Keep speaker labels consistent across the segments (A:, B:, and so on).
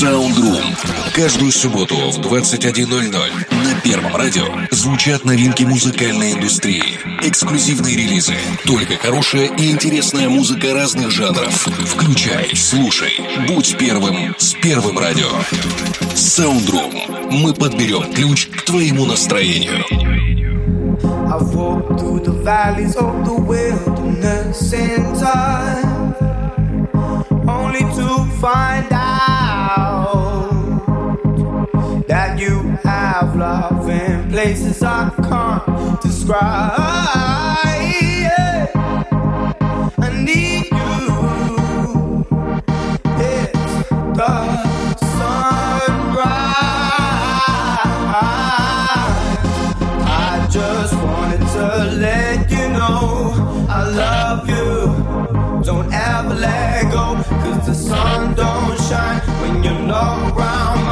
A: Soundroom. Каждую субботу в 21.00 на Первом радио звучат новинки музыкальной индустрии, эксклюзивные релизы, только хорошая и интересная музыка разных жанров. Включай, слушай, будь первым с Первым радио. Soundroom. Мы подберем ключ к твоему настроению.
B: Only to find out you have love in places I can't describe. Yeah. I need you. It's the sunrise. I just wanted to let you know I love you. Don't ever let go, cause the sun don't shine when you're not around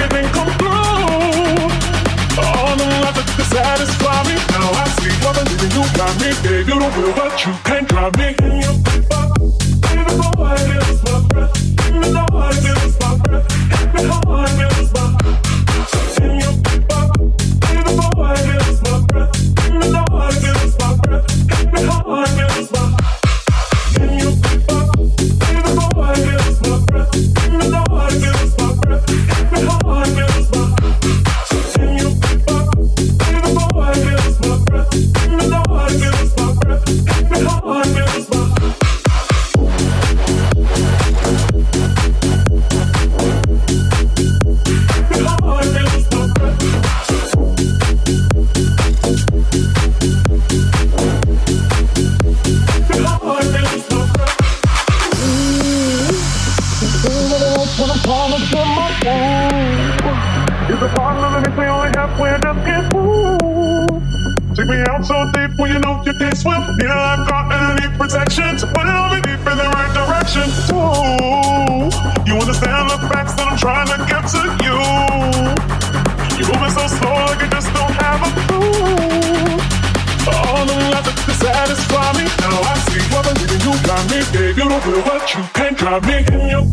C: everything come through. All the love that could satisfy me. Now I see what the living you got me. babe. you don't will, but you can't drive me. coming in your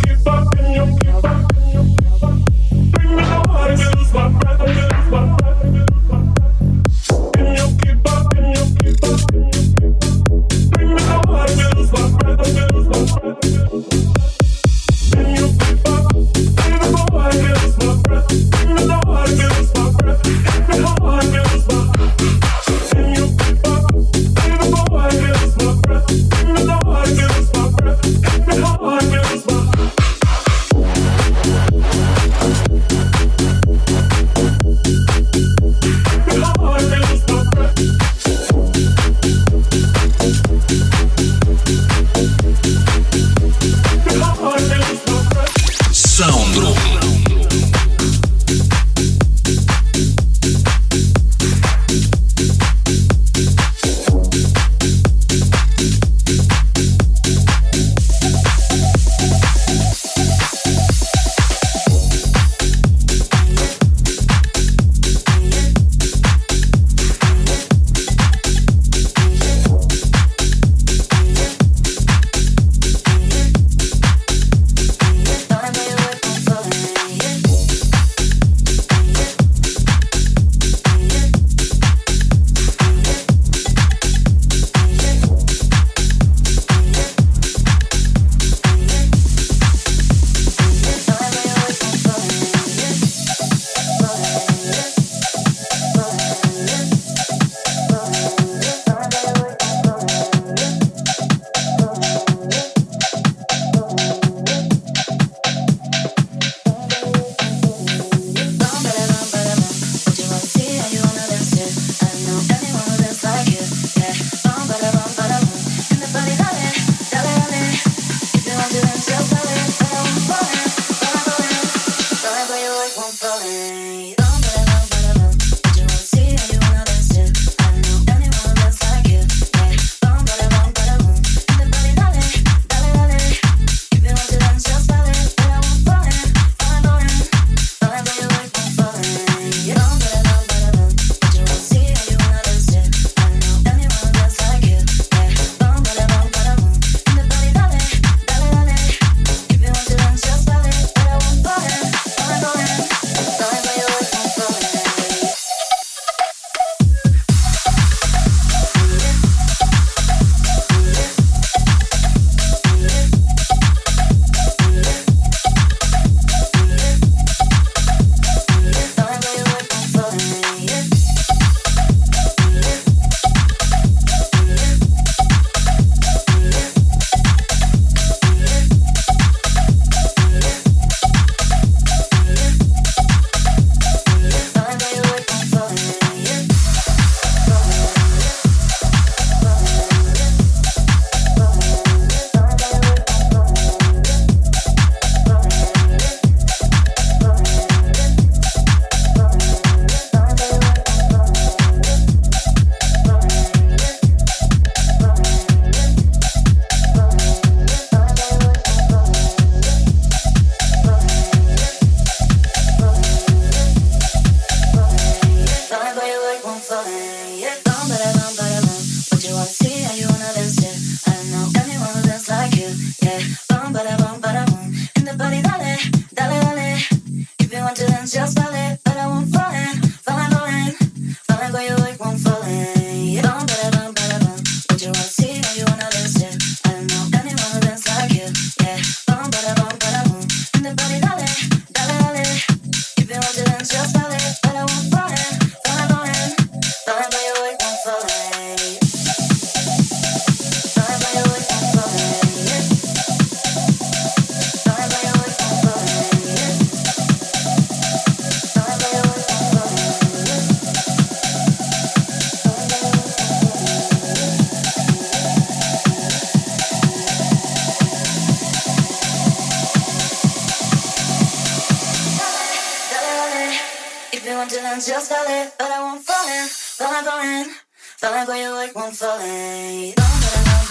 C: just fell in, but I won't fall in. Falling, falling, falling for you like won't fall in. You don't.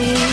C: Me.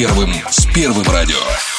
A: Первым с Первым радио.